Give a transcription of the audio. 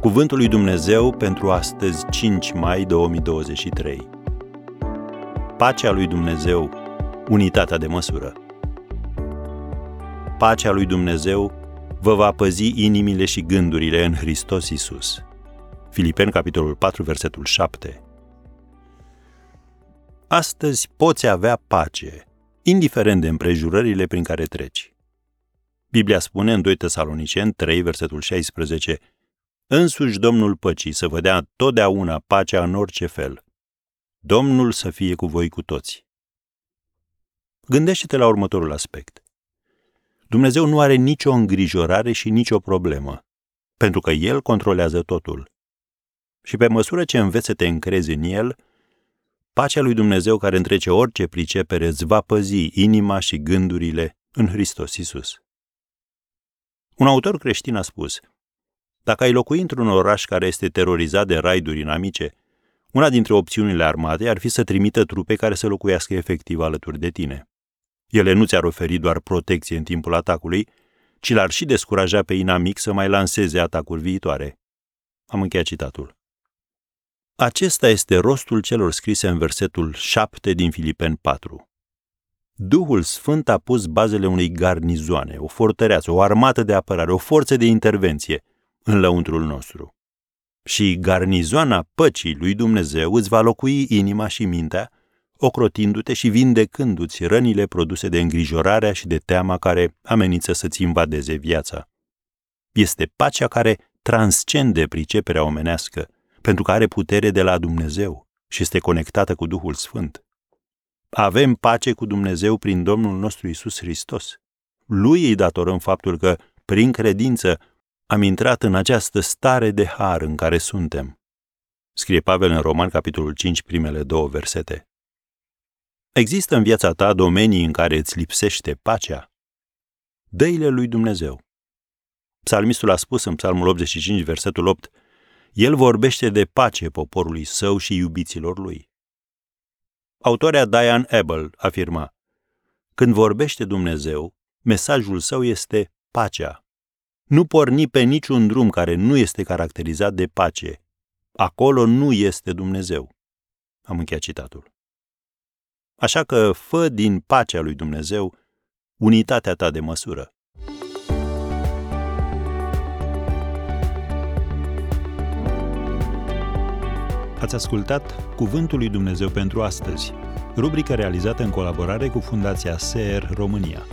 Cuvântul lui Dumnezeu pentru astăzi, 5 mai 2023. Pacea lui Dumnezeu, unitatea de măsură. Pacea lui Dumnezeu vă va păzi inimile și gândurile în Hristos Isus. Filipeni, capitolul 4, versetul 7. Astăzi poți avea pace, indiferent de împrejurările prin care treci. Biblia spune în 2 Tesaloniceni 3, versetul 16, Însuși Domnul păcii să vă dea totdeauna pacea în orice fel. Domnul să fie cu voi cu toți. Gândește-te la următorul aspect. Dumnezeu nu are nicio îngrijorare și nicio problemă, pentru că El controlează totul. Și pe măsură ce înveți să te încrezi în El, pacea lui Dumnezeu care întrece orice pricepere îți va păzi inima și gândurile în Hristos Isus. Un autor creștin a spus, dacă ai locui într-un oraș care este terorizat de raiduri inamice, una dintre opțiunile armatei ar fi să trimită trupe care să locuiască efectiv alături de tine. Ele nu ți-ar oferi doar protecție în timpul atacului, ci l-ar și descuraja pe inamic să mai lanseze atacuri viitoare. Am încheiat citatul. Acesta este rostul celor scrise în versetul 7 din Filipen 4. Duhul Sfânt a pus bazele unei garnizoane, o fortăreață, o armată de apărare, o forță de intervenție în lăuntrul nostru. Și garnizoana păcii lui Dumnezeu îți va locui inima și mintea, ocrotindu-te și vindecându-ți rănile produse de îngrijorarea și de teama care amenință să-ți invadeze viața. Este pacea care transcende priceperea omenească, pentru că are putere de la Dumnezeu și este conectată cu Duhul Sfânt. Avem pace cu Dumnezeu prin Domnul nostru Isus Hristos. Lui îi datorăm faptul că, prin credință, am intrat în această stare de har în care suntem. Scrie Pavel în Roman, capitolul 5, primele două versete. Există în viața ta domenii în care îți lipsește pacea? Dăile lui Dumnezeu. Psalmistul a spus în Psalmul 85, versetul 8, El vorbește de pace poporului său și iubiților lui. Autoarea Diane Abel afirma, Când vorbește Dumnezeu, mesajul său este pacea. Nu porni pe niciun drum care nu este caracterizat de pace. Acolo nu este Dumnezeu. Am încheiat citatul. Așa că fă din pacea lui Dumnezeu unitatea ta de măsură. Ați ascultat Cuvântul lui Dumnezeu pentru astăzi, rubrica realizată în colaborare cu Fundația SER România.